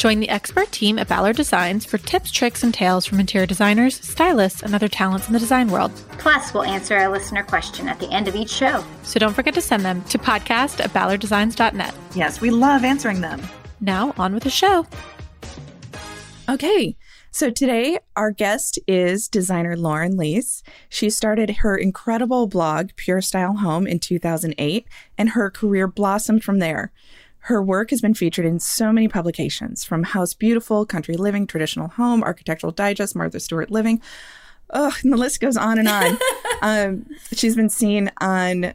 Join the expert team at Ballard Designs for tips, tricks, and tales from interior designers, stylists, and other talents in the design world. Plus, we'll answer a listener question at the end of each show. So don't forget to send them to podcast at ballarddesigns.net. Yes, we love answering them. Now, on with the show. Okay, so today our guest is designer Lauren Liess. She started her incredible blog, Pure Style Home, in 2008, and her career blossomed from there. Her work has been featured in so many publications from House Beautiful, Country Living, Traditional Home, Architectural Digest, Martha Stewart Living. Oh, and the list goes on and on. um, she's been seen on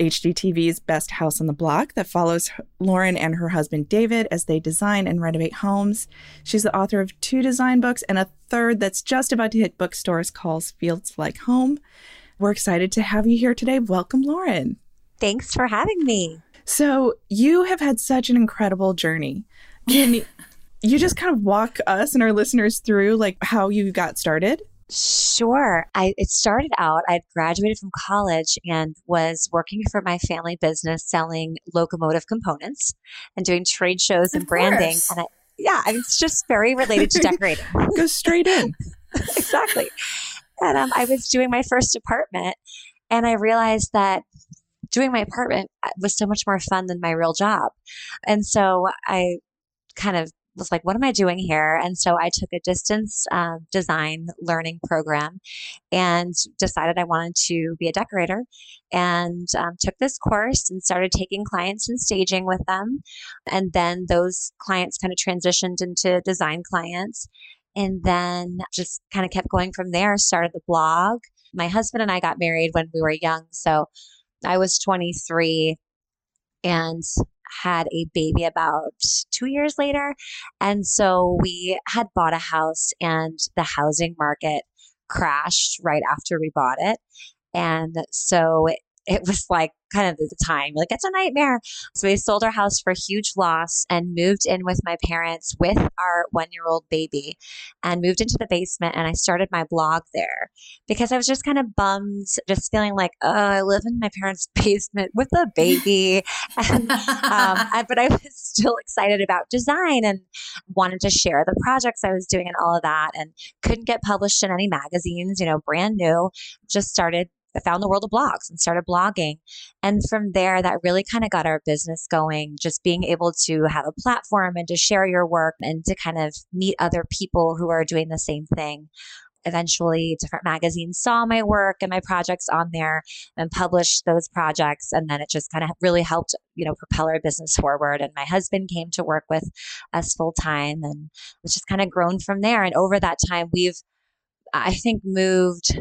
HGTV's Best House on the Block that follows Lauren and her husband David as they design and renovate homes. She's the author of two design books and a third that's just about to hit bookstores called Feels Like Home. We're excited to have you here today. Welcome, Lauren. Thanks for having me. So, you have had such an incredible journey. Can you just kind of walk us and our listeners through like how you got started? Sure. I it started out I graduated from college and was working for my family business selling locomotive components and doing trade shows and branding and I, yeah, it's just very related to decorating. Go straight in. exactly. And um, I was doing my first apartment and I realized that doing my apartment uh, was so much more fun than my real job. And so I kind of was like, what am I doing here? And so I took a distance uh, design learning program and decided I wanted to be a decorator and um, took this course and started taking clients and staging with them. And then those clients kind of transitioned into design clients. And then just kind of kept going from there, started the blog. My husband and I got married when we were young. So I was 23 and had a baby about two years later. And so we had bought a house, and the housing market crashed right after we bought it. And so it was like kind of the time. Like it's a nightmare. So we sold our house for a huge loss and moved in with my parents with our one year old baby and moved into the basement and i started my blog there because i was just kind of bummed just feeling like oh i live in my parents basement with a baby. And, um, I, but i was still excited about design and wanted to share the projects i was doing and all of that and couldn't get published in any magazines you know brand new just started I found the world of blogs and started blogging. And from there, that really kind of got our business going. Just being able to have a platform and to share your work and to kind of meet other people who are doing the same thing. Eventually, different magazines saw my work and my projects on there and published those projects. And then it just kind of really helped, you know, propel our business forward. And my husband came to work with us full time and it's just kind of grown from there. And over that time, we've, I think, moved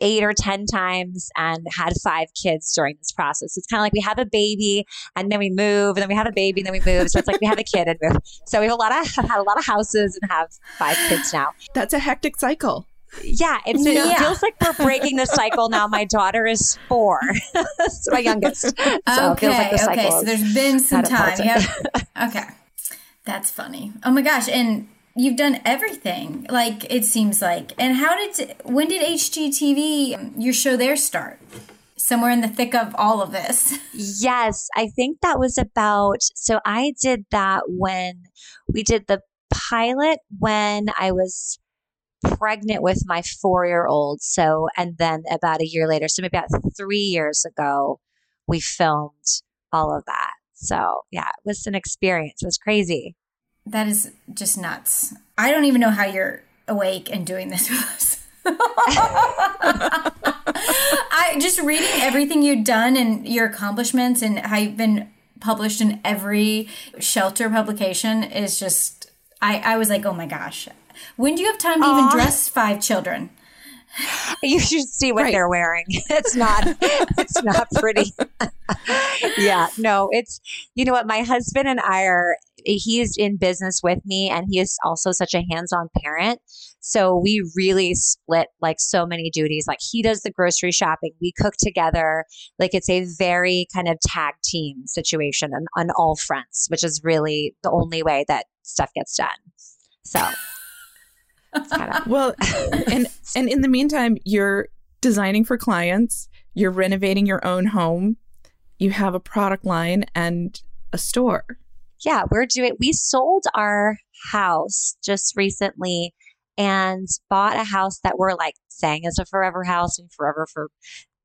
eight or 10 times and had five kids during this process. It's kind of like we have a baby and then we move and then we have a baby and then we move. So it's like we have a kid and move. So we have a lot of, had a lot of houses and have five kids now. That's a hectic cycle. Yeah, it's, yeah. it feels like we're breaking the cycle now. My daughter is four, That's my youngest. So okay, like okay. So there's been some time. Yep. okay, that's funny. Oh my gosh! And you've done everything like it seems like. And how did when did hgtv your show there start? Somewhere in the thick of all of this. Yes i think that was about so i did that when we did the pilot when i was pregnant with my four year old so and then about a year later so maybe about three years ago we filmed all of that. So yeah it was an experience. It was crazy that is just nuts. I don't even know how you're awake and doing this with us. I just reading everything you've done and your accomplishments and how you've been published in every shelter publication is just I, I was like, oh my gosh. When do you have time to Aww. even dress five children? You should see what right. they're wearing. It's not it's not pretty. yeah, no, it's you know what my husband and I are he's in business with me and he is also such a hands-on parent. So we really split like so many duties. Like he does the grocery shopping. We cook together. Like it's a very kind of tag team situation on, on all fronts which is really the only way that stuff gets done. So well and and in the meantime you're designing for clients. You're renovating your own home. You have a product line and a store yeah, we're doing, we sold our house just recently and bought a house that we're like saying is a forever house and forever for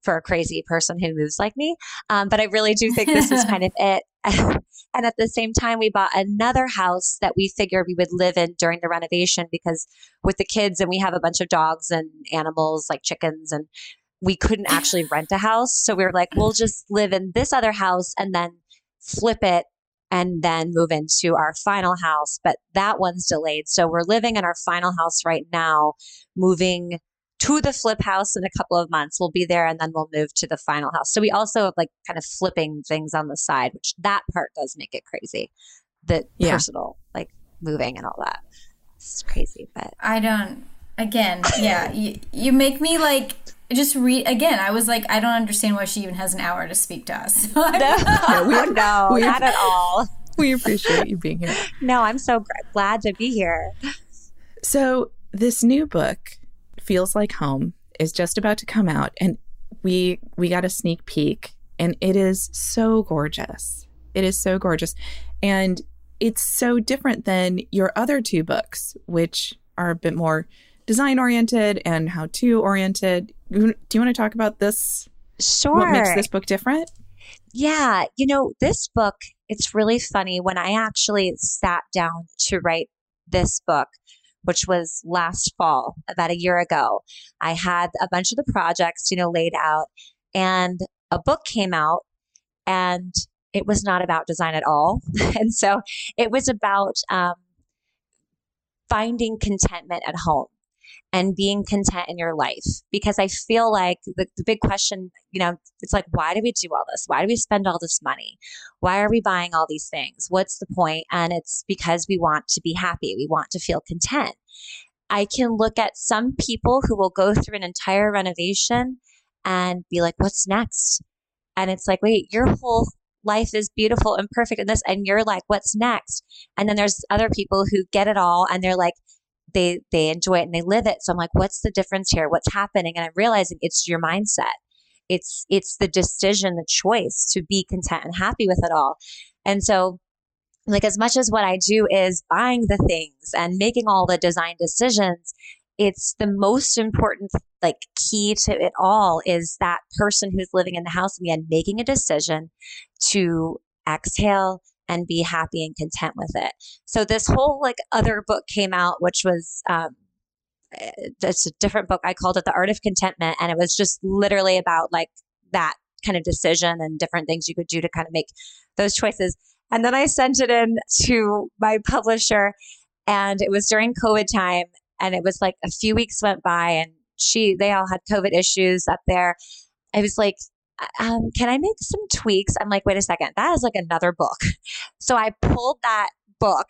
for a crazy person who moves like me. Um, but I really do think this is kind of it. and at the same time, we bought another house that we figured we would live in during the renovation because with the kids and we have a bunch of dogs and animals like chickens and we couldn't actually rent a house. So we were like, we'll just live in this other house and then flip it and then move into our final house. But that one's delayed. So we're living in our final house right now, moving to the flip house in a couple of months. We'll be there and then we'll move to the final house. So we also have like kind of flipping things on the side, which that part does make it crazy. The yeah. personal, like moving and all that. It's crazy, but I don't again, yeah, you, you make me like just read again. I was like, I don't understand why she even has an hour to speak to us. no, no, we, no we, not at all. We appreciate you being here. No, I'm so glad to be here. So this new book, feels like home, is just about to come out, and we we got a sneak peek, and it is so gorgeous. It is so gorgeous, and it's so different than your other two books, which are a bit more design oriented and how to oriented. Do you want to talk about this? Sure. What makes this book different? Yeah. You know, this book, it's really funny. When I actually sat down to write this book, which was last fall, about a year ago, I had a bunch of the projects, you know, laid out and a book came out and it was not about design at all. and so it was about um, finding contentment at home and being content in your life. Because I feel like the, the big question, you know, it's like, why do we do all this? Why do we spend all this money? Why are we buying all these things? What's the point? And it's because we want to be happy. We want to feel content. I can look at some people who will go through an entire renovation and be like, what's next? And it's like, wait, your whole life is beautiful and perfect in this. And you're like, what's next? And then there's other people who get it all and they're like, they they enjoy it and they live it. So I'm like, what's the difference here? What's happening? And I'm realizing it's your mindset. It's it's the decision, the choice to be content and happy with it all. And so like as much as what I do is buying the things and making all the design decisions, it's the most important like key to it all is that person who's living in the house and making a decision to exhale and be happy and content with it. So this whole like other book came out, which was um, it's a different book. I called it The Art of Contentment, and it was just literally about like that kind of decision and different things you could do to kind of make those choices. And then I sent it in to my publisher, and it was during COVID time, and it was like a few weeks went by, and she they all had COVID issues up there. I was like, um, can I make some tweaks? I'm like, wait a second, that is like another book. So I pulled that book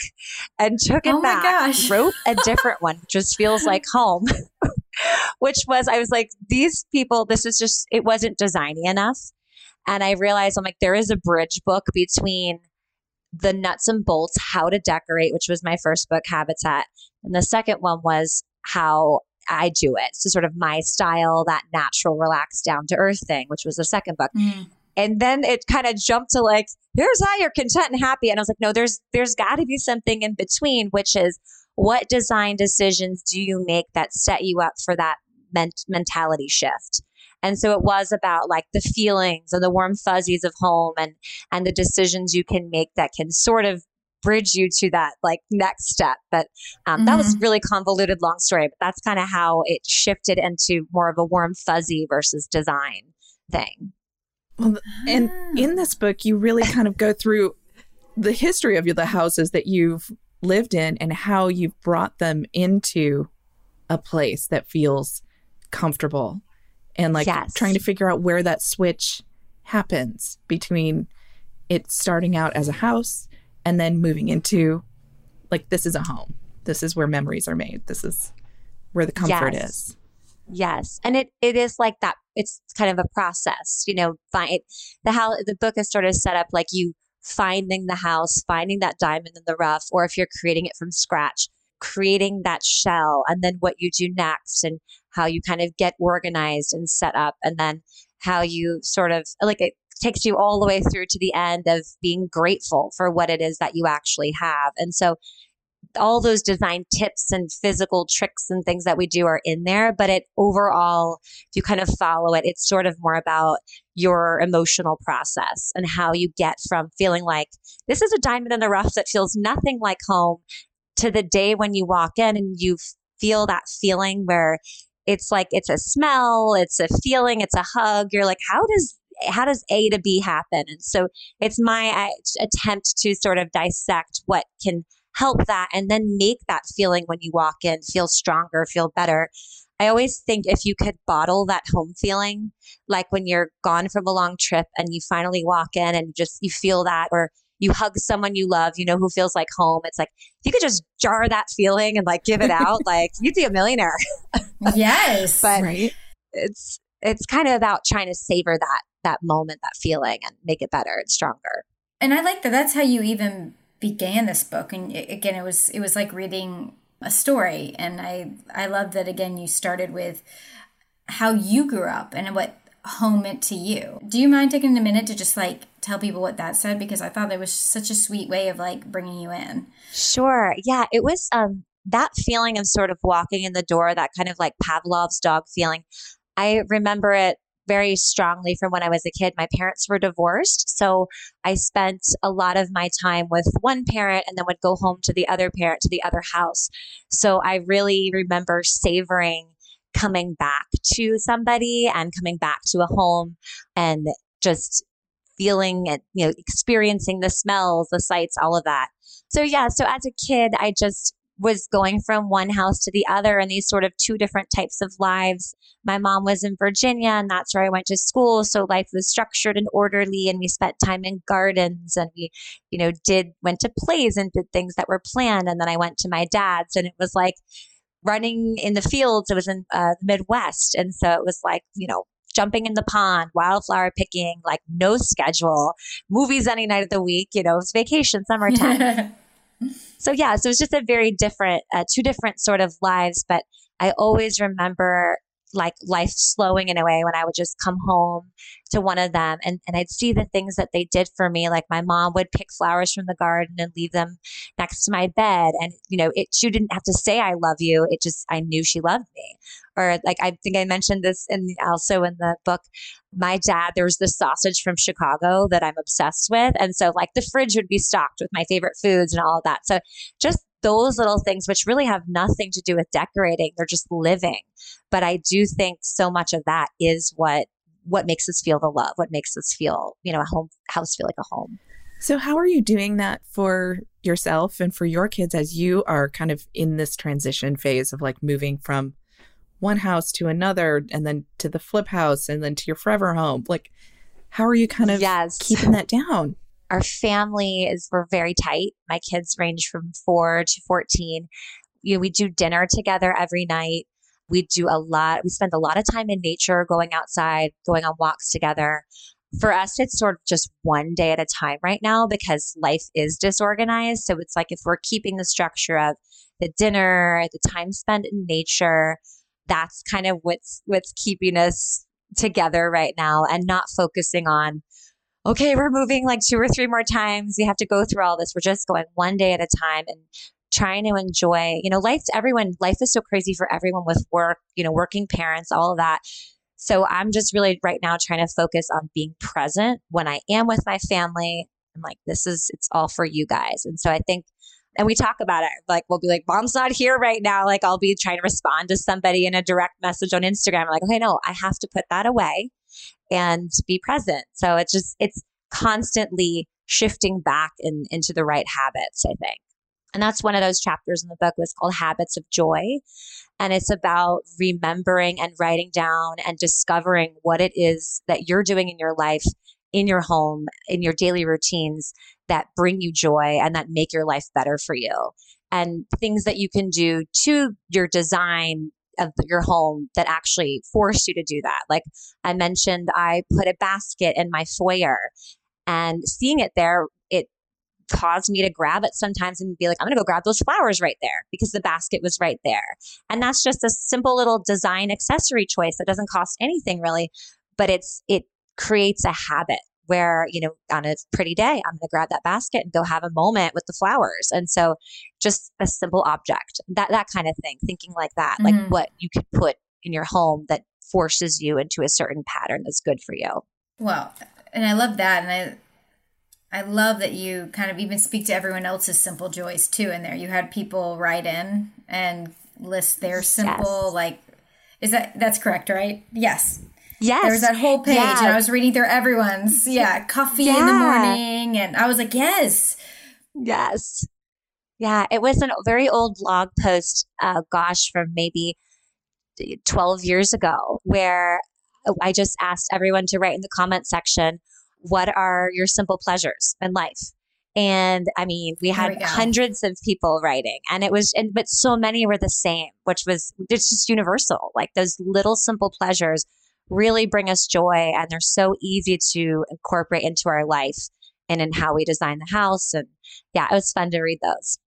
and took it oh back, gosh. wrote a different one, just feels like home, which was, I was like, these people, this is just, it wasn't designy enough. And I realized I'm like, there is a bridge book between the nuts and bolts, how to decorate, which was my first book, Habitat. And the second one was how I do it. So sort of my style, that natural, relaxed, down to earth thing, which was the second book. Mm. And then it kind of jumped to like, here's how you're content and happy. And I was like, no, there's there's got to be something in between, which is what design decisions do you make that set you up for that ment- mentality shift? And so it was about like the feelings and the warm fuzzies of home and and the decisions you can make that can sort of bridge you to that like next step. But um, mm-hmm. that was mm-hmm. really convoluted, long story. But that's kind of how it shifted into more of a warm, fuzzy versus design thing. Well, and in this book, you really kind of go through the history of the houses that you've lived in and how you've brought them into a place that feels comfortable and like yes. trying to figure out where that switch happens between it starting out as a house and then moving into like this is a home. This is where memories are made. This is where the comfort yes. is. Yes. And it, it is like that. It's kind of a process, you know, find the how the book is sort of set up like you finding the house, finding that diamond in the rough, or if you're creating it from scratch, creating that shell and then what you do next and how you kind of get organized and set up and then how you sort of like it takes you all the way through to the end of being grateful for what it is that you actually have. And so all those design tips and physical tricks and things that we do are in there, but it overall, if you kind of follow it, it's sort of more about your emotional process and how you get from feeling like this is a diamond in the rough that feels nothing like home to the day when you walk in and you feel that feeling where it's like it's a smell, it's a feeling, it's a hug. You're like, how does how does A to B happen? And so it's my attempt to sort of dissect what can help that and then make that feeling when you walk in feel stronger, feel better. I always think if you could bottle that home feeling, like when you're gone from a long trip and you finally walk in and just you feel that, or you hug someone you love, you know, who feels like home. It's like if you could just jar that feeling and like give it out, like you'd be a millionaire. yes. but right. it's it's kind of about trying to savor that that moment, that feeling and make it better and stronger. And I like that that's how you even began this book and again it was it was like reading a story and I I love that again you started with how you grew up and what home meant to you. Do you mind taking a minute to just like tell people what that said because I thought it was such a sweet way of like bringing you in. Sure. Yeah, it was um that feeling of sort of walking in the door, that kind of like Pavlov's dog feeling. I remember it very strongly from when I was a kid. My parents were divorced. So I spent a lot of my time with one parent and then would go home to the other parent, to the other house. So I really remember savoring coming back to somebody and coming back to a home and just feeling and you know experiencing the smells the sights all of that so yeah so as a kid i just was going from one house to the other and these sort of two different types of lives. My mom was in Virginia and that's where I went to school. So life was structured and orderly and we spent time in gardens and we, you know, did, went to plays and did things that were planned. And then I went to my dad's and it was like, running in the fields. It was in uh, the Midwest. And so it was like, you know, jumping in the pond, wildflower picking, like no schedule, movies any night of the week, you know, it was vacation, summertime. so yeah, so it was just a very different, uh, two different sort of lives. But I always remember like life slowing in a way when I would just come home to one of them and, and I'd see the things that they did for me. Like my mom would pick flowers from the garden and leave them next to my bed. And, you know, it, she didn't have to say, I love you. It just, I knew she loved me. Or like, I think I mentioned this in also in the book. My dad, there was this sausage from Chicago that I'm obsessed with. And so like the fridge would be stocked with my favorite foods and all of that. So just those little things, which really have nothing to do with decorating, they're just living. But I do think so much of that is what what makes us feel the love, what makes us feel, you know, a home house feel like a home. So how are you doing that for yourself and for your kids as you are kind of in this transition phase of like moving from one house to another and then to the flip house and then to your forever home? Like how are you kind of yes. keeping that down? Our family is, we're very tight. My kids range from four to 14. You know, we do dinner together every night. We do a lot, we spend a lot of time in nature, going outside, going on walks together. For us, it's sort of just one day at a time right now because life is disorganized. So it's like if we're keeping the structure of the dinner, the time spent in nature, that's kind of what's what's keeping us together right now and not focusing on okay, we're moving like two or three more times. We have to go through all this. We're just going one day at a time and trying to enjoy, you know, life everyone, life is so crazy for everyone with work, you know, working parents, all of that. So I'm just really right now trying to focus on being present when I am with my family. I'm like, this is, it's all for you guys. And so I think, and we talk about it, like, we'll be like, mom's not here right now. Like, I'll be trying to respond to somebody in a direct message on Instagram. I'm like, okay, no, I have to put that away and be present. So it's just, it's constantly shifting back in, into the right habits, I think. And that's one of those chapters in the book was called Habits of Joy. And it's about remembering and writing down and discovering what it is that you're doing in your life in your home, in your daily routines that bring you joy and that make your life better for you. And things that you can do to your design of your home that actually forced you to do that. Like I mentioned, I put a basket in my foyer and seeing it there, it caused me to grab it sometimes and be like, I'm going to go grab those flowers right there because the basket was right there. And that's just a simple little design accessory choice that doesn't cost anything really, but it's, it creates a habit where, you know, on a pretty day, I'm going to grab that basket and go have a moment with the flowers. And so just a simple object, that, that kind of thing, thinking like that, mm-hmm. like what you could put in your home that forces you into a certain pattern that's good for you. Well, and I love that. And I, I love that you kind of even speak to everyone else's simple joys too in there. You had people write in and list their simple yes. like is that that's correct, right? Yes. Yes. There was that whole page yeah. and I was reading through everyone's yeah, coffee yeah. in the morning and I was like, "Yes." Yes. Yeah, it was a very old blog post, uh, gosh, from maybe 12 years ago, where I just asked everyone to write in the comment section what are your simple pleasures in life? And I mean, we had we hundreds of people writing and it was, and, but so many were the same, which was, it's just universal. Like those little simple pleasures really bring us joy and they're so easy to incorporate into our life and in how we design the house. And yeah, it was fun to read those.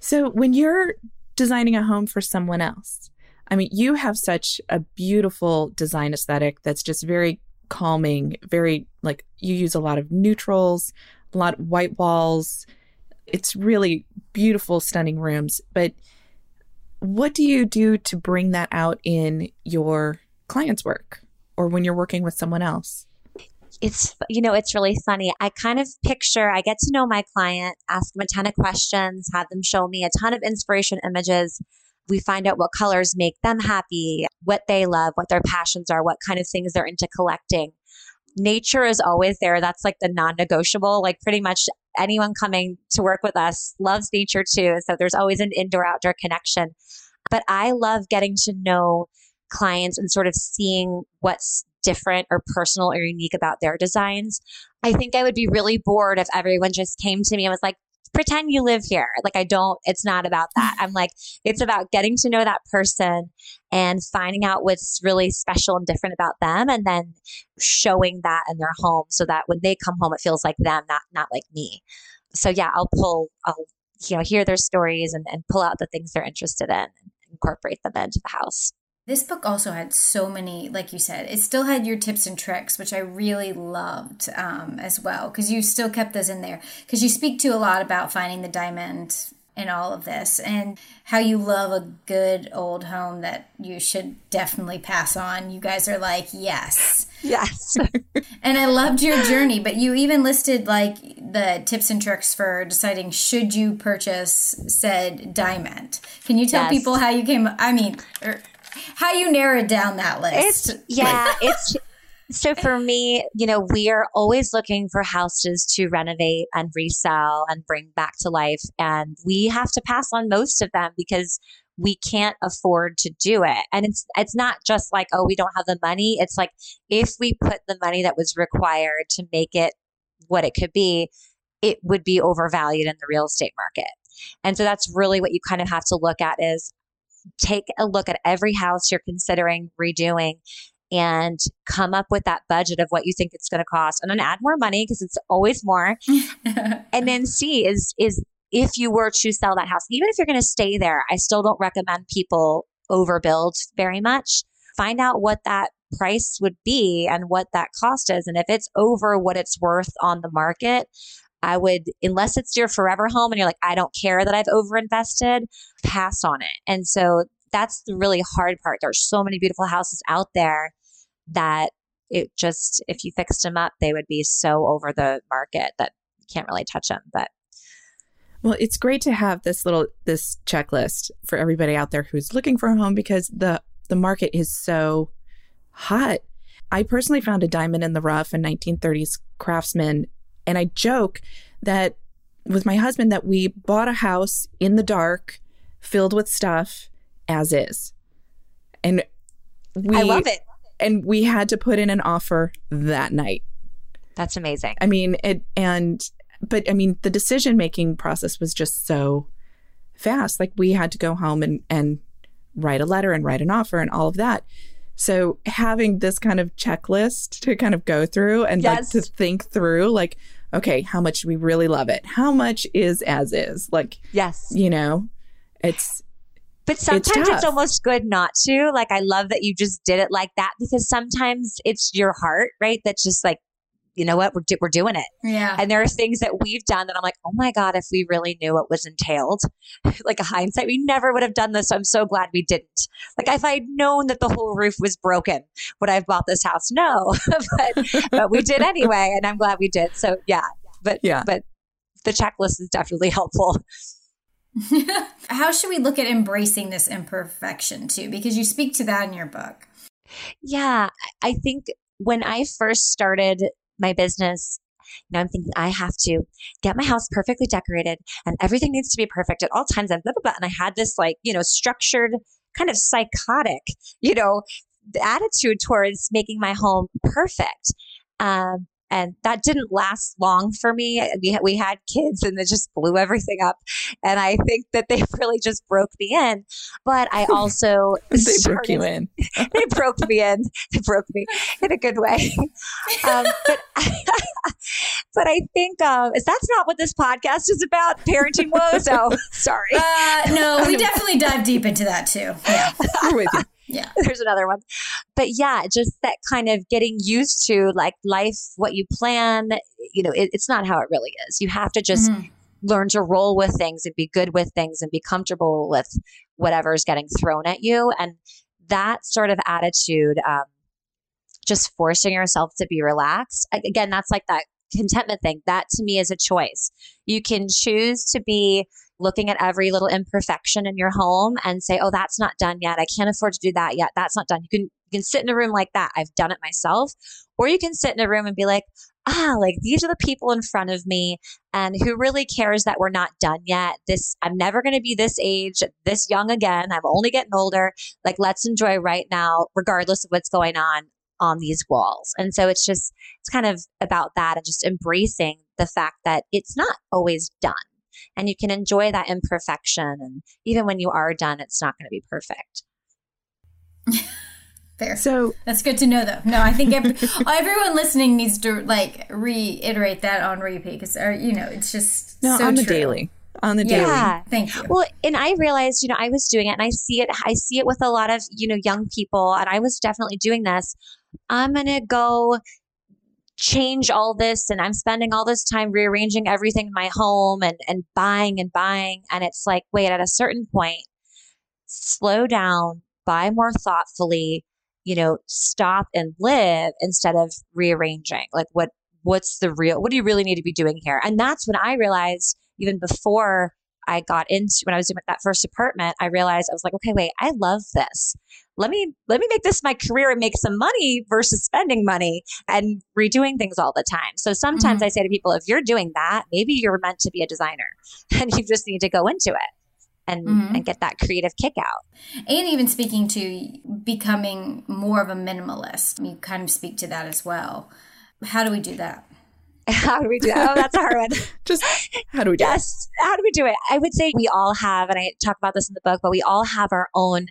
So when you're designing a home for someone else, I mean, you have such a beautiful design aesthetic that's just very calming, very like you use a lot of neutrals, a lot of white walls. It's really beautiful, stunning rooms. But what do you do to bring that out in your client's work or when you're working with someone else? It's, you know, it's really funny. I kind of picture, I get to know my client, ask them a ton of questions, have them show me a ton of inspiration images we find out what colors make them happy, what they love, what their passions are, what kind of things they're into collecting. Nature is always there. That's like the non negotiable. Like pretty much anyone coming to work with us loves nature too. So there's always an indoor outdoor connection. But I love getting to know clients and sort of seeing what's different or personal or unique about their designs. I think I would be really bored if everyone just came to me and was like, pretend you live here. Like I don't, it's not about that. I'm like, it's about getting to know that person and finding out what's really special and different about them and then showing that in their home so that when they come home, it feels like them, not, not like me. So yeah, I'll pull, I'll, you know, hear their stories and, and pull out the things they're interested in and incorporate them into the house. This book also had so many, like you said, it still had your tips and tricks, which I really loved um, as well, because you still kept those in there. Because you speak to a lot about finding the diamond in all of this and how you love a good old home that you should definitely pass on. You guys are like, yes. Yes. and I loved your journey, but you even listed like the tips and tricks for deciding should you purchase said diamond. Can you tell yes. people how you came? I mean, er, how you narrowed down that list. It's, yeah, it's so for me, you know, we are always looking for houses to renovate and resell and bring back to life. And we have to pass on most of them because we can't afford to do it. And it's it's not just like, oh, we don't have the money. It's like if we put the money that was required to make it what it could be, it would be overvalued in the real estate market. And so that's really what you kind of have to look at is take a look at every house you're considering redoing and come up with that budget of what you think it's going to cost and then add more money because it's always more. And then see is is if you were to sell that house even if you're going to stay there i still don't recommend people overbuild very much. Find out what that price would be and what that cost is and if it's over what it's worth on the market I would, unless it's your forever home and you're like, I don't care that I've overinvested, pass on it. And so that's the really hard part. There's so many beautiful houses out there that it just, if you fixed them up, they would be so over the market that you can't really touch them. But well, it's great to have this little this checklist for everybody out there who's looking for a home because the the market is so hot. I personally found a diamond in the rough, a 1930s craftsman and I joke that with my husband that we bought a house in the dark filled with stuff as is. And we I love it. And we had to put in an offer that night. That's amazing. I mean, it, and, but I mean, the decision making process was just so fast. Like we had to go home and, and write a letter and write an offer and all of that. So having this kind of checklist to kind of go through and yes. like to think through, like, okay, how much do we really love it? How much is as is? Like, yes, you know, it's. But sometimes it's, it's almost good not to. Like, I love that you just did it like that because sometimes it's your heart, right? That's just like you know what, we're, do- we're doing it. Yeah. And there are things that we've done that I'm like, oh my God, if we really knew what was entailed, like a hindsight, we never would have done this. So I'm so glad we didn't. Like if I'd known that the whole roof was broken, would I have bought this house? No, but, but we did anyway. And I'm glad we did. So yeah, but, yeah, but the checklist is definitely helpful. How should we look at embracing this imperfection too? Because you speak to that in your book. Yeah, I think when I first started my business know, I'm thinking I have to get my house perfectly decorated and everything needs to be perfect at all times and blah, blah, blah. And I had this like, you know, structured kind of psychotic, you know, attitude towards making my home perfect. Um, and that didn't last long for me. We, we had kids and it just blew everything up. And I think that they really just broke me in. But I also they started, broke you in. they broke me in. They broke me in a good way. Um, but, but I think um, is that's not what this podcast is about. Parenting woes. Oh, sorry. Uh, no, we definitely dive deep into that too. Yeah, we're with you. Yeah. There's another one. But yeah, just that kind of getting used to like life, what you plan, you know, it, it's not how it really is. You have to just mm-hmm. learn to roll with things and be good with things and be comfortable with whatever is getting thrown at you. And that sort of attitude, um, just forcing yourself to be relaxed. Again, that's like that contentment thing. That to me is a choice. You can choose to be looking at every little imperfection in your home and say, "Oh, that's not done yet. I can't afford to do that yet. That's not done." You can you can sit in a room like that. I've done it myself. Or you can sit in a room and be like, "Ah, like these are the people in front of me and who really cares that we're not done yet. This I'm never going to be this age, this young again. I'm only getting older. Like let's enjoy right now regardless of what's going on on these walls." And so it's just it's kind of about that and just embracing the fact that it's not always done and you can enjoy that imperfection. And even when you are done, it's not going to be perfect. Fair. So that's good to know, though. No, I think every, everyone listening needs to like reiterate that on repeat because, you know, it's just no so on the daily on the daily. Yeah. Thank you. Well, and I realized, you know, I was doing it and I see it, I see it with a lot of, you know, young people and I was definitely doing this. I'm going to go change all this and I'm spending all this time rearranging everything in my home and, and buying and buying. And it's like, wait, at a certain point, slow down, buy more thoughtfully, you know, stop and live instead of rearranging. Like what what's the real what do you really need to be doing here? And that's when I realized even before I got into when I was doing that first apartment, I realized I was like, okay, wait, I love this. Let me let me make this my career and make some money versus spending money and redoing things all the time. So sometimes mm-hmm. I say to people, if you're doing that, maybe you're meant to be a designer and you just need to go into it and mm-hmm. and get that creative kick out. And even speaking to becoming more of a minimalist, you kind of speak to that as well. How do we do that? How do we do that? Oh, that's a hard one. Just how do we do yes, it? How do we do it? I would say we all have, and I talk about this in the book, but we all have our own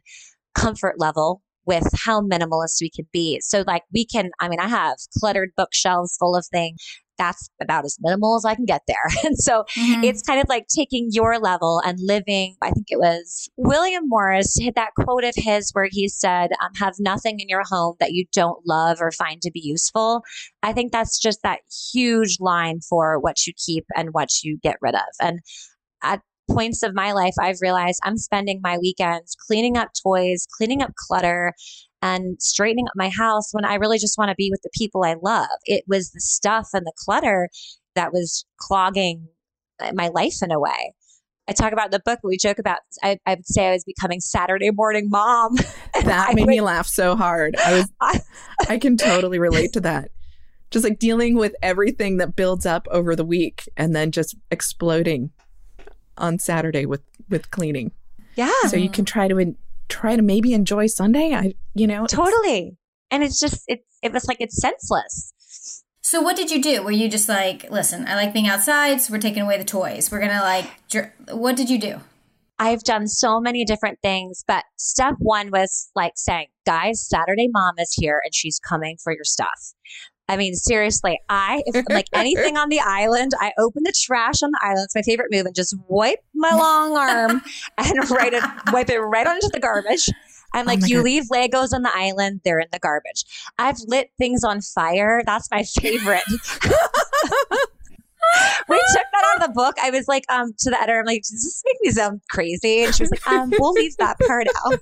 comfort level with how minimalist we can be. So, like, we can, I mean, I have cluttered bookshelves full of things that's about as minimal as I can get there. And so mm-hmm. it's kind of like taking your level and living. I think it was William Morris hit that quote of his where he said, um, Have nothing in your home that you don't love or find to be useful. I think that's just that huge line for what you keep and what you get rid of. And at points of my life, I've realized I'm spending my weekends cleaning up toys, cleaning up clutter, and straightening up my house when I really just want to be with the people I love. It was the stuff and the clutter that was clogging my life in a way. I talk about the book, we joke about, I, I would say I was becoming Saturday morning mom. that made would, me laugh so hard. I was, I, I can totally relate to that. Just like dealing with everything that builds up over the week and then just exploding on Saturday with, with cleaning. Yeah. So you can try to in, try to maybe enjoy Sunday. I, you know, totally. And it's just, it's it was like, it's senseless. So what did you do? Were you just like, listen, I like being outside, so we're taking away the toys. We're gonna like, dr- what did you do? I've done so many different things, but step one was like saying, guys, Saturday mom is here and she's coming for your stuff. I mean, seriously, I, if like anything on the island, I open the trash on the island. It's my favorite move and just wipe my long arm and write it, wipe it right onto the garbage. I'm oh like, oh you God. leave Legos on the island, they're in the garbage. I've lit things on fire. That's my favorite. we took that out of the book. I was like, um, to the editor, I'm like, does this make me sound crazy? And she was like, um, we'll leave that part out.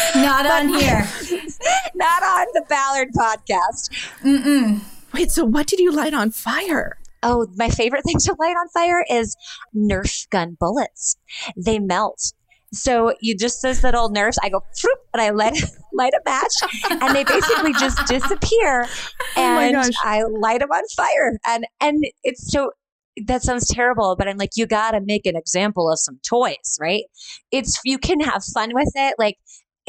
not on here. not on the Ballard podcast. Mm-mm. Wait, so what did you light on fire? Oh, my favorite thing to light on fire is Nerf gun bullets. They melt. So you just those little Nerfs, I go and I light light a match, and they basically just disappear, oh and oh I light them on fire, and and it's so that sounds terrible, but I'm like, you got to make an example of some toys, right? It's you can have fun with it, like.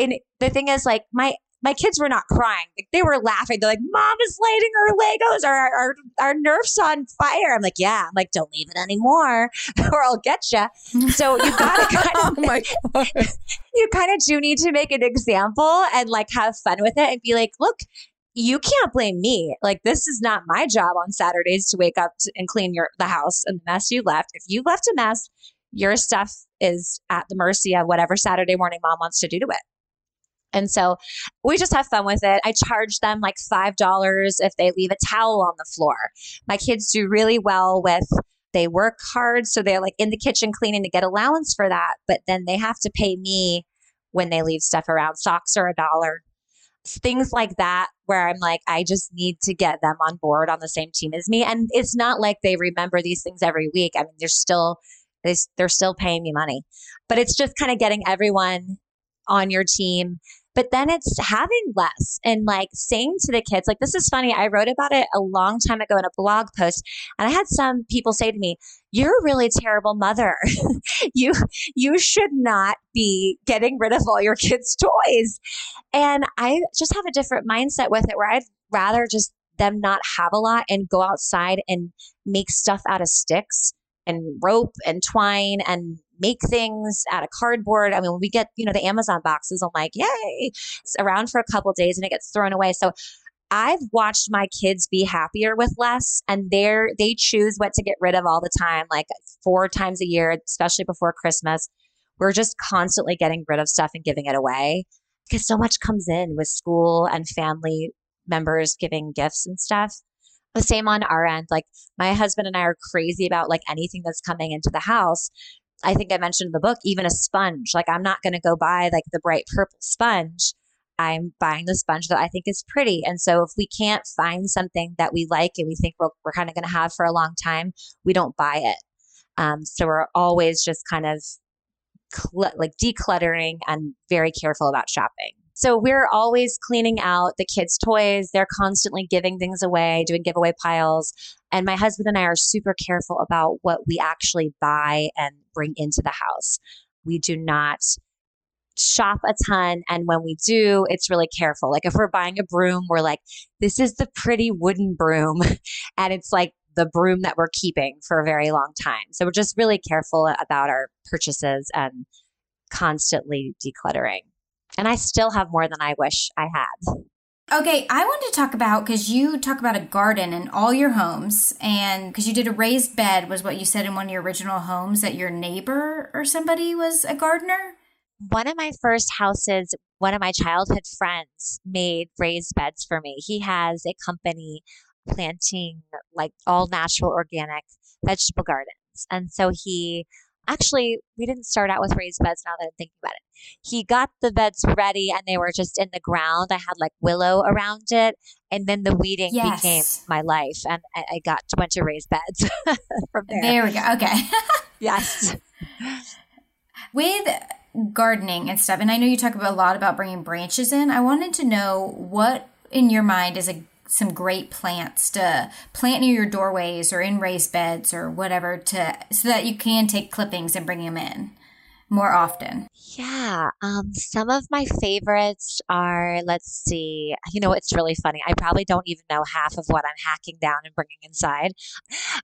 And the thing is, like my my kids were not crying. Like, they were laughing. They're like, Mom is lighting our Legos, our, our, our Nerfs on fire. I'm like, yeah. I'm like, don't leave it anymore or I'll get you. So you gotta kind of, oh my God. you kind of do need to make an example and like have fun with it and be like, look, you can't blame me. Like this is not my job on Saturdays to wake up to, and clean your the house and the mess you left. If you left a mess, your stuff is at the mercy of whatever Saturday morning mom wants to do to it. And so we just have fun with it. I charge them like $5 if they leave a towel on the floor. My kids do really well with they work hard so they're like in the kitchen cleaning to get allowance for that, but then they have to pay me when they leave stuff around. Socks are a dollar. Things like that where I'm like I just need to get them on board on the same team as me and it's not like they remember these things every week. I mean, they're still they, they're still paying me money. But it's just kind of getting everyone on your team but then it's having less and like saying to the kids, like, this is funny. I wrote about it a long time ago in a blog post. And I had some people say to me, you're a really terrible mother. you, you should not be getting rid of all your kids' toys. And I just have a different mindset with it where I'd rather just them not have a lot and go outside and make stuff out of sticks and rope and twine and make things out of cardboard. I mean, when we get, you know, the Amazon boxes, I'm like, yay, it's around for a couple days and it gets thrown away. So I've watched my kids be happier with less and they're they choose what to get rid of all the time, like four times a year, especially before Christmas. We're just constantly getting rid of stuff and giving it away because so much comes in with school and family members giving gifts and stuff. The same on our end. Like my husband and I are crazy about like anything that's coming into the house. I think I mentioned in the book, even a sponge. Like I'm not going to go buy like the bright purple sponge. I'm buying the sponge that I think is pretty. And so if we can't find something that we like and we think we're, we're kind of going to have for a long time, we don't buy it. Um, so we're always just kind of cl- like decluttering and very careful about shopping. So we're always cleaning out the kids' toys. They're constantly giving things away, doing giveaway piles. And my husband and I are super careful about what we actually buy and bring into the house. We do not shop a ton. And when we do, it's really careful. Like if we're buying a broom, we're like, this is the pretty wooden broom. and it's like the broom that we're keeping for a very long time. So we're just really careful about our purchases and constantly decluttering. And I still have more than I wish I had. Okay, I wanted to talk about because you talk about a garden in all your homes, and because you did a raised bed, was what you said in one of your original homes that your neighbor or somebody was a gardener? One of my first houses, one of my childhood friends made raised beds for me. He has a company planting like all natural organic vegetable gardens. And so he Actually, we didn't start out with raised beds now that I'm thinking about it. He got the beds ready and they were just in the ground. I had like willow around it. And then the weeding yes. became my life. And I, I got went to raised beds from there. There we go. Okay. yes. With gardening and stuff, and I know you talk about a lot about bringing branches in. I wanted to know what in your mind is a some great plants to plant near your doorways or in raised beds or whatever to so that you can take clippings and bring them in. more often? Yeah, um, some of my favorites are, let's see, you know, it's really funny. I probably don't even know half of what I'm hacking down and bringing inside.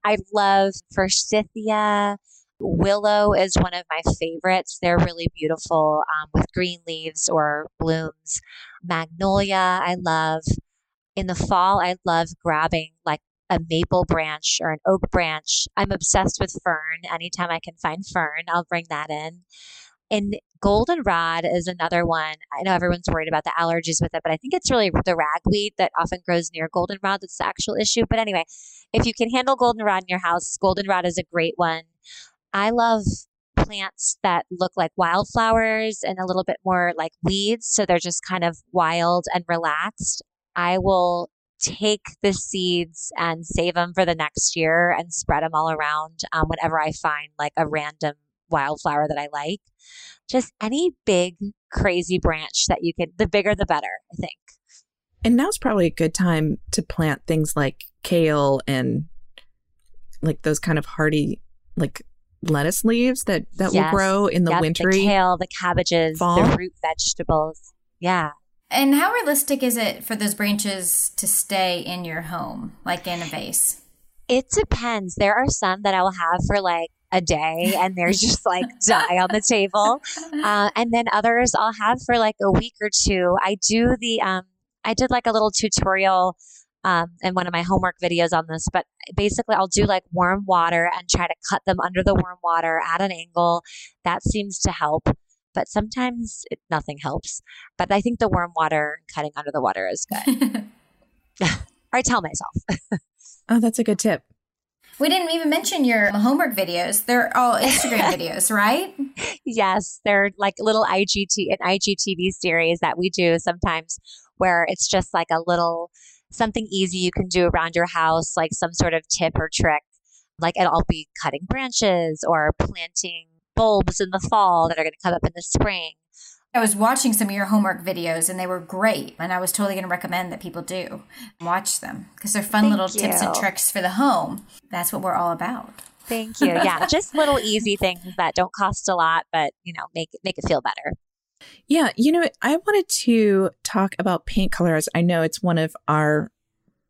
I love forsythia. Willow is one of my favorites. They're really beautiful um, with green leaves or blooms. Magnolia, I love. In the fall, I love grabbing like a maple branch or an oak branch. I'm obsessed with fern. Anytime I can find fern, I'll bring that in. And goldenrod is another one. I know everyone's worried about the allergies with it, but I think it's really the ragweed that often grows near goldenrod that's the actual issue. But anyway, if you can handle goldenrod in your house, goldenrod is a great one. I love plants that look like wildflowers and a little bit more like weeds. So they're just kind of wild and relaxed. I will take the seeds and save them for the next year and spread them all around um, whenever I find like a random wildflower that I like. Just any big, crazy branch that you could, the bigger the better, I think. And now's probably a good time to plant things like kale and like those kind of hardy, like lettuce leaves that that yes. will grow in the yep, wintry the kale, the cabbages, fall. the root vegetables. Yeah. And how realistic is it for those branches to stay in your home, like in a vase? It depends. There are some that I will have for like a day and they're just like die on the table. Uh, and then others I'll have for like a week or two. I do the, um, I did like a little tutorial um, in one of my homework videos on this, but basically I'll do like warm water and try to cut them under the warm water at an angle. That seems to help but sometimes it, nothing helps. But I think the warm water cutting under the water is good. I tell myself. oh, that's a good tip. We didn't even mention your homework videos. They're all Instagram videos, right? Yes, they're like little IGT an IGTV series that we do sometimes where it's just like a little something easy you can do around your house, like some sort of tip or trick. Like I'll be cutting branches or planting bulbs in the fall that are going to come up in the spring. I was watching some of your homework videos and they were great. And I was totally going to recommend that people do watch them because they're fun Thank little you. tips and tricks for the home. That's what we're all about. Thank you. Yeah, just little easy things that don't cost a lot, but you know, make it make it feel better. Yeah, you know, I wanted to talk about paint colors. I know it's one of our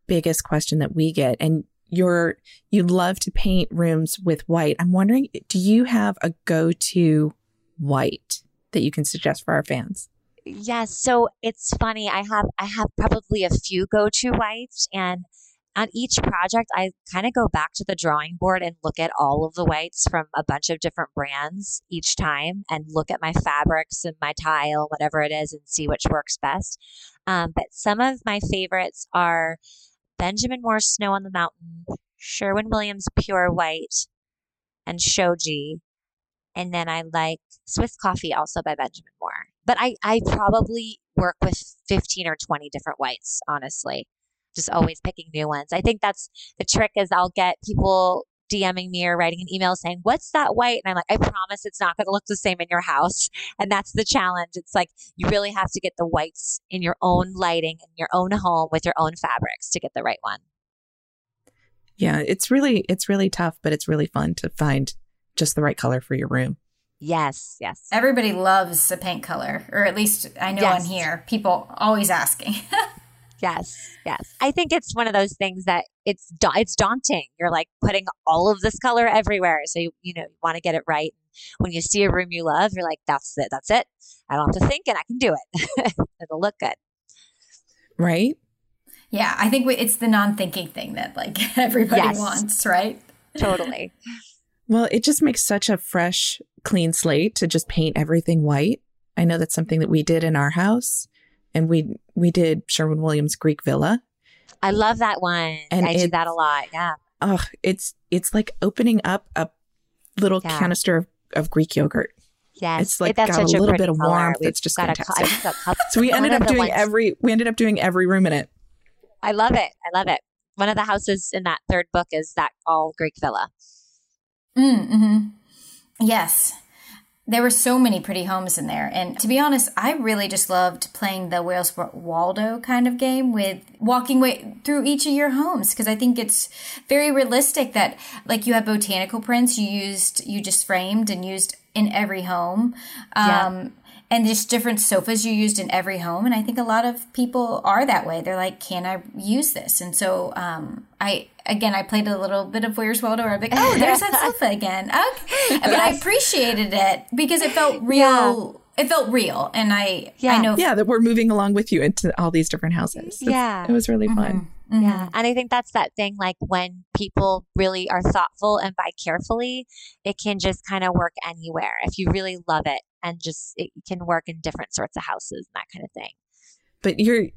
biggest question that we get, and you're you love to paint rooms with white. I'm wondering, do you have a go-to white that you can suggest for our fans? Yes. So it's funny. I have I have probably a few go-to whites, and on each project, I kind of go back to the drawing board and look at all of the whites from a bunch of different brands each time, and look at my fabrics and my tile, whatever it is, and see which works best. Um, but some of my favorites are Benjamin Moore Snow on the Mountain, Sherwin Williams Pure White, and Shoji. And then I like Swiss Coffee also by Benjamin Moore. But I, I probably work with 15 or 20 different whites, honestly. Just always picking new ones. I think that's the trick is I'll get people DMing me or writing an email saying, What's that white? And I'm like, I promise it's not going to look the same in your house. And that's the challenge. It's like you really have to get the whites in your own lighting, in your own home with your own fabrics to get the right one. Yeah, it's really it's really tough, but it's really fun to find just the right color for your room. Yes, yes. Everybody loves a paint color, or at least I know yes. on here, people always asking. Yes, yes. I think it's one of those things that it's da- it's daunting. You're like putting all of this color everywhere, so you you know you want to get it right. When you see a room you love, you're like, "That's it. That's it. I don't have to think, and I can do it. It'll look good." Right. Yeah, I think we, it's the non-thinking thing that like everybody yes. wants, right? Totally. well, it just makes such a fresh, clean slate to just paint everything white. I know that's something that we did in our house and we we did Sherwin Williams Greek Villa. I love that one. And I did that a lot. Yeah. Oh, it's it's like opening up a little yeah. canister of, of, Greek yogurt. Yes, it's like it, got a little bit of warmth. It's just fantastic. A, so we ended up doing ones, every we ended up doing every room in it. I love it. I love it. One of the houses in that third book is that all Greek villa. Mm, hmm Yes. There were so many pretty homes in there. And to be honest, I really just loved playing the Where's Waldo kind of game with walking way through each of your homes because I think it's very realistic that like you have botanical prints you used you just framed and used in every home. Um, yeah and just different sofas you used in every home and i think a lot of people are that way they're like can i use this and so um, i again i played a little bit of where's waldo or i'm like oh there's that sofa again. Okay. But i appreciated it because it felt real yeah it felt real. And i yeah. i know yeah that we're moving along with you into all these different houses. Yeah. it was really fun. Mm-hmm. Mm-hmm. Yeah. And I think that's that thing like when people really are thoughtful and buy carefully, it can just kind of work anywhere if you really love it and just it can work in different sorts of houses and that kind of thing. But you're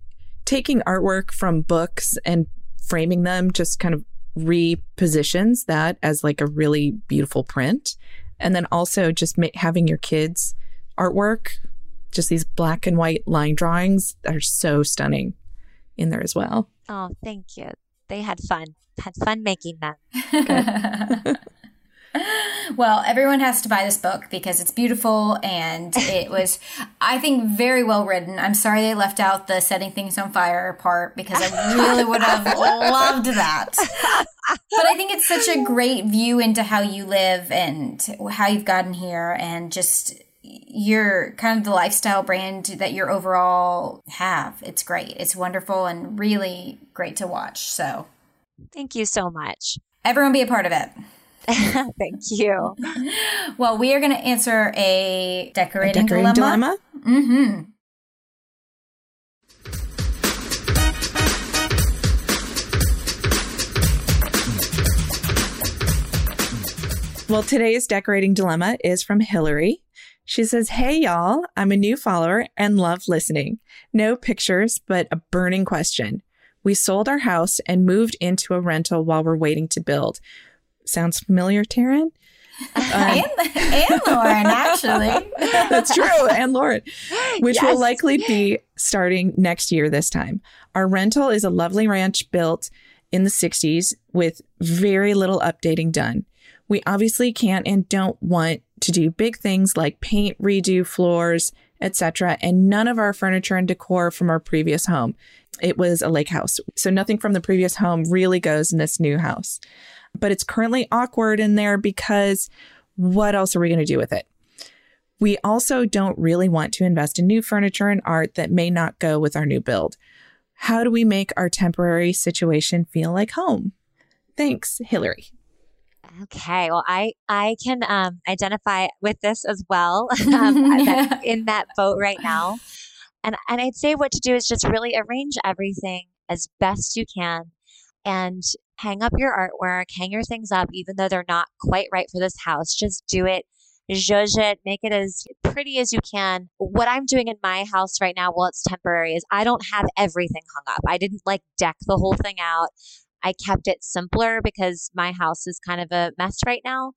taking artwork from books and framing them just kind of repositions that as like a really beautiful print. And then also just ma- having your kids' artwork, just these black and white line drawings that are so stunning in there as well. Oh, thank you. They had fun. Had fun making them. well, everyone has to buy this book because it's beautiful and it was, I think, very well written. I'm sorry they left out the setting things on fire part because I really would have loved that. But I think it's such a great view into how you live and how you've gotten here and just your kind of the lifestyle brand that you're overall have. It's great. It's wonderful and really great to watch. So, thank you so much. Everyone be a part of it. Thank you. well, we are going to answer a decorating, a decorating dilemma. dilemma. Mm-hmm. Well, today's decorating dilemma is from Hillary. She says, Hey, y'all, I'm a new follower and love listening. No pictures, but a burning question. We sold our house and moved into a rental while we're waiting to build. Sounds familiar, Taryn? Um, and, and Lauren, actually. that's true. And Lauren, which yes. will likely be starting next year this time. Our rental is a lovely ranch built in the 60s with very little updating done. We obviously can't and don't want to do big things like paint, redo floors, etc. And none of our furniture and decor from our previous home. It was a lake house. So nothing from the previous home really goes in this new house. But it's currently awkward in there because what else are we going to do with it? We also don't really want to invest in new furniture and art that may not go with our new build. How do we make our temporary situation feel like home? Thanks, Hillary. Okay, well, I I can um, identify with this as well um, in that boat right now, and and I'd say what to do is just really arrange everything as best you can, and hang up your artwork, hang your things up, even though they're not quite right for this house. Just do it, zhuzh it, make it as pretty as you can. What I'm doing in my house right now, while it's temporary, is I don't have everything hung up. I didn't like deck the whole thing out. I kept it simpler because my house is kind of a mess right now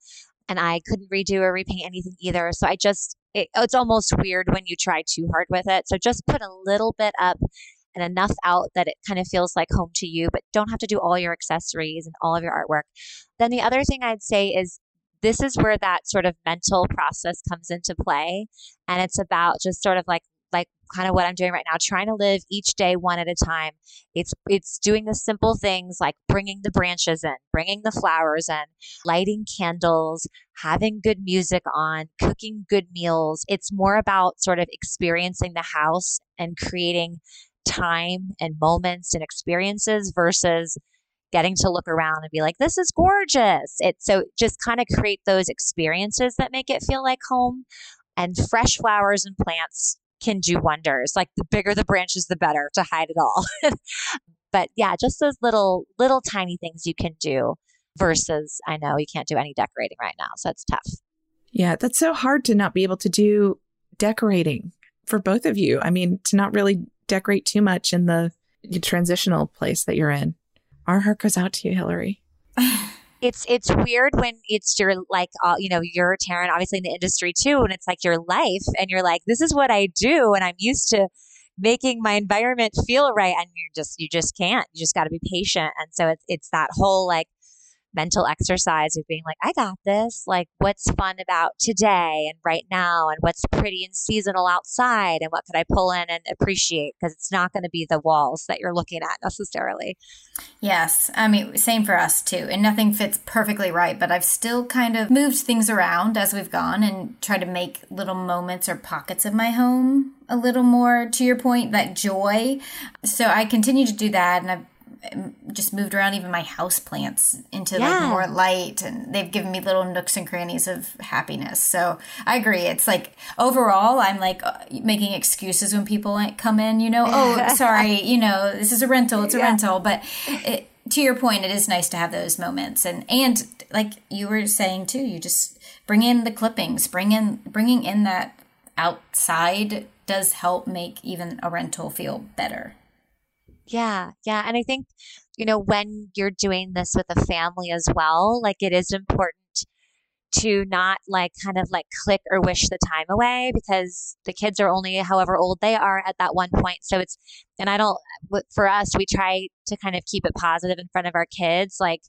and I couldn't redo or repaint anything either. So I just, it, it's almost weird when you try too hard with it. So just put a little bit up and enough out that it kind of feels like home to you, but don't have to do all your accessories and all of your artwork. Then the other thing I'd say is this is where that sort of mental process comes into play. And it's about just sort of like like kind of what I'm doing right now, trying to live each day one at a time. It's it's doing the simple things like bringing the branches in, bringing the flowers in, lighting candles, having good music on, cooking good meals. It's more about sort of experiencing the house and creating time and moments and experiences versus getting to look around and be like this is gorgeous. It's so just kind of create those experiences that make it feel like home and fresh flowers and plants can do wonders. Like the bigger the branches, the better to hide it all. but yeah, just those little, little tiny things you can do versus I know you can't do any decorating right now. So it's tough. Yeah, that's so hard to not be able to do decorating for both of you. I mean, to not really decorate too much in the transitional place that you're in. Our heart goes out to you, Hillary. it's it's weird when it's your like all, you know you're Taryn obviously in the industry too and it's like your life and you're like this is what I do and I'm used to making my environment feel right and you just you just can't you just got to be patient and so it's it's that whole like mental exercise of being like, I got this. Like, what's fun about today and right now, and what's pretty and seasonal outside, and what could I pull in and appreciate? Because it's not going to be the walls that you're looking at necessarily. Yes. I mean, same for us too. And nothing fits perfectly right, but I've still kind of moved things around as we've gone and tried to make little moments or pockets of my home a little more, to your point, that joy. So I continue to do that. And I've just moved around even my house plants into yeah. like more light and they've given me little nooks and crannies of happiness. So i agree. It's like overall i'm like uh, making excuses when people come in you know oh sorry you know this is a rental it's a yeah. rental. But it, to your point it is nice to have those moments. And and like you were saying too you just bring in the clippings bring in bringing in that outside does help make even a rental feel better yeah, yeah. And I think, you know, when you're doing this with a family as well, like it is important to not like kind of like click or wish the time away because the kids are only however old they are at that one point. So it's, and I don't, for us, we try to kind of keep it positive in front of our kids. Like,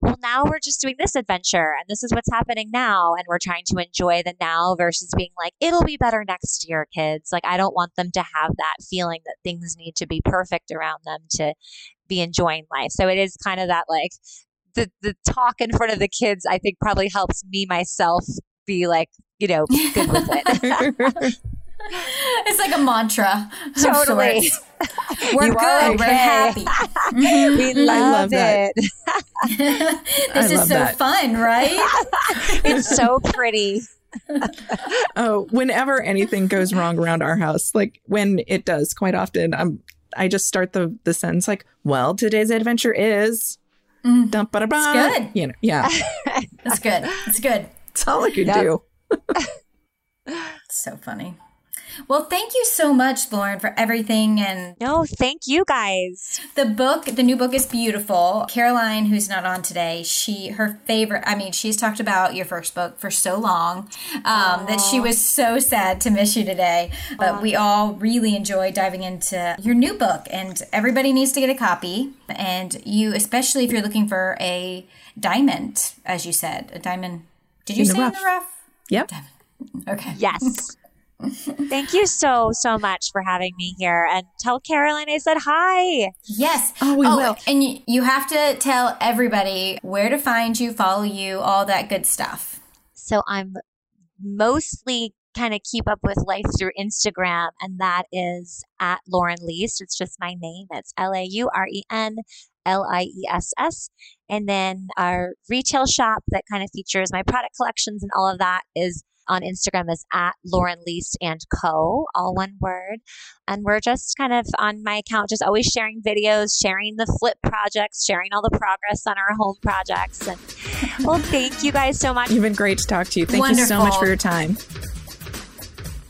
well, now we're just doing this adventure and this is what's happening now. And we're trying to enjoy the now versus being like, it'll be better next year, kids. Like, I don't want them to have that feeling that things need to be perfect around them to be enjoying life. So it is kind of that like the the talk in front of the kids I think probably helps me myself be like, you know, good with it. it's like a mantra. Totally. We're you good. Okay. We're happy. Mm-hmm. We love, love it. this is so that. fun, right? it's so pretty. oh, whenever anything goes wrong around our house, like when it does quite often, I'm I just start the the sentence like, "Well, today's adventure is Mm. Dum, ba, ba, it's good. You know, yeah. it's good. It's good. It's all I could yep. do. so funny. Well, thank you so much, Lauren, for everything. And no, thank you guys. The book, the new book is beautiful. Caroline, who's not on today, she her favorite. I mean, she's talked about your first book for so long um, that she was so sad to miss you today. But Aww. we all really enjoy diving into your new book, and everybody needs to get a copy. And you, especially if you're looking for a diamond, as you said, a diamond. Did you in say the in the rough? Yep. Diamond. Okay. Yes. Thank you so, so much for having me here. And tell Caroline I said hi. Yes. Oh, we oh, will. And you, you have to tell everybody where to find you, follow you, all that good stuff. So I'm mostly kind of keep up with life through Instagram, and that is at Lauren Liess. It's just my name. It's L A U R E N L I E S S. And then our retail shop that kind of features my product collections and all of that is on Instagram is at Lauren Liess and Co, all one word. And we're just kind of on my account, just always sharing videos, sharing the flip projects, sharing all the progress on our home projects. And well, thank you guys so much. You've been great to talk to you. Thank Wonderful. you so much for your time.